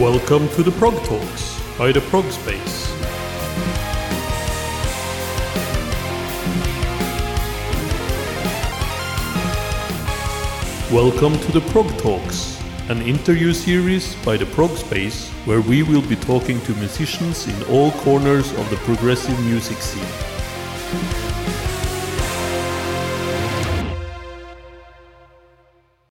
Welcome to the Prog Talks by the Prog Space. Welcome to the Prog Talks, an interview series by the Prog Space where we will be talking to musicians in all corners of the progressive music scene.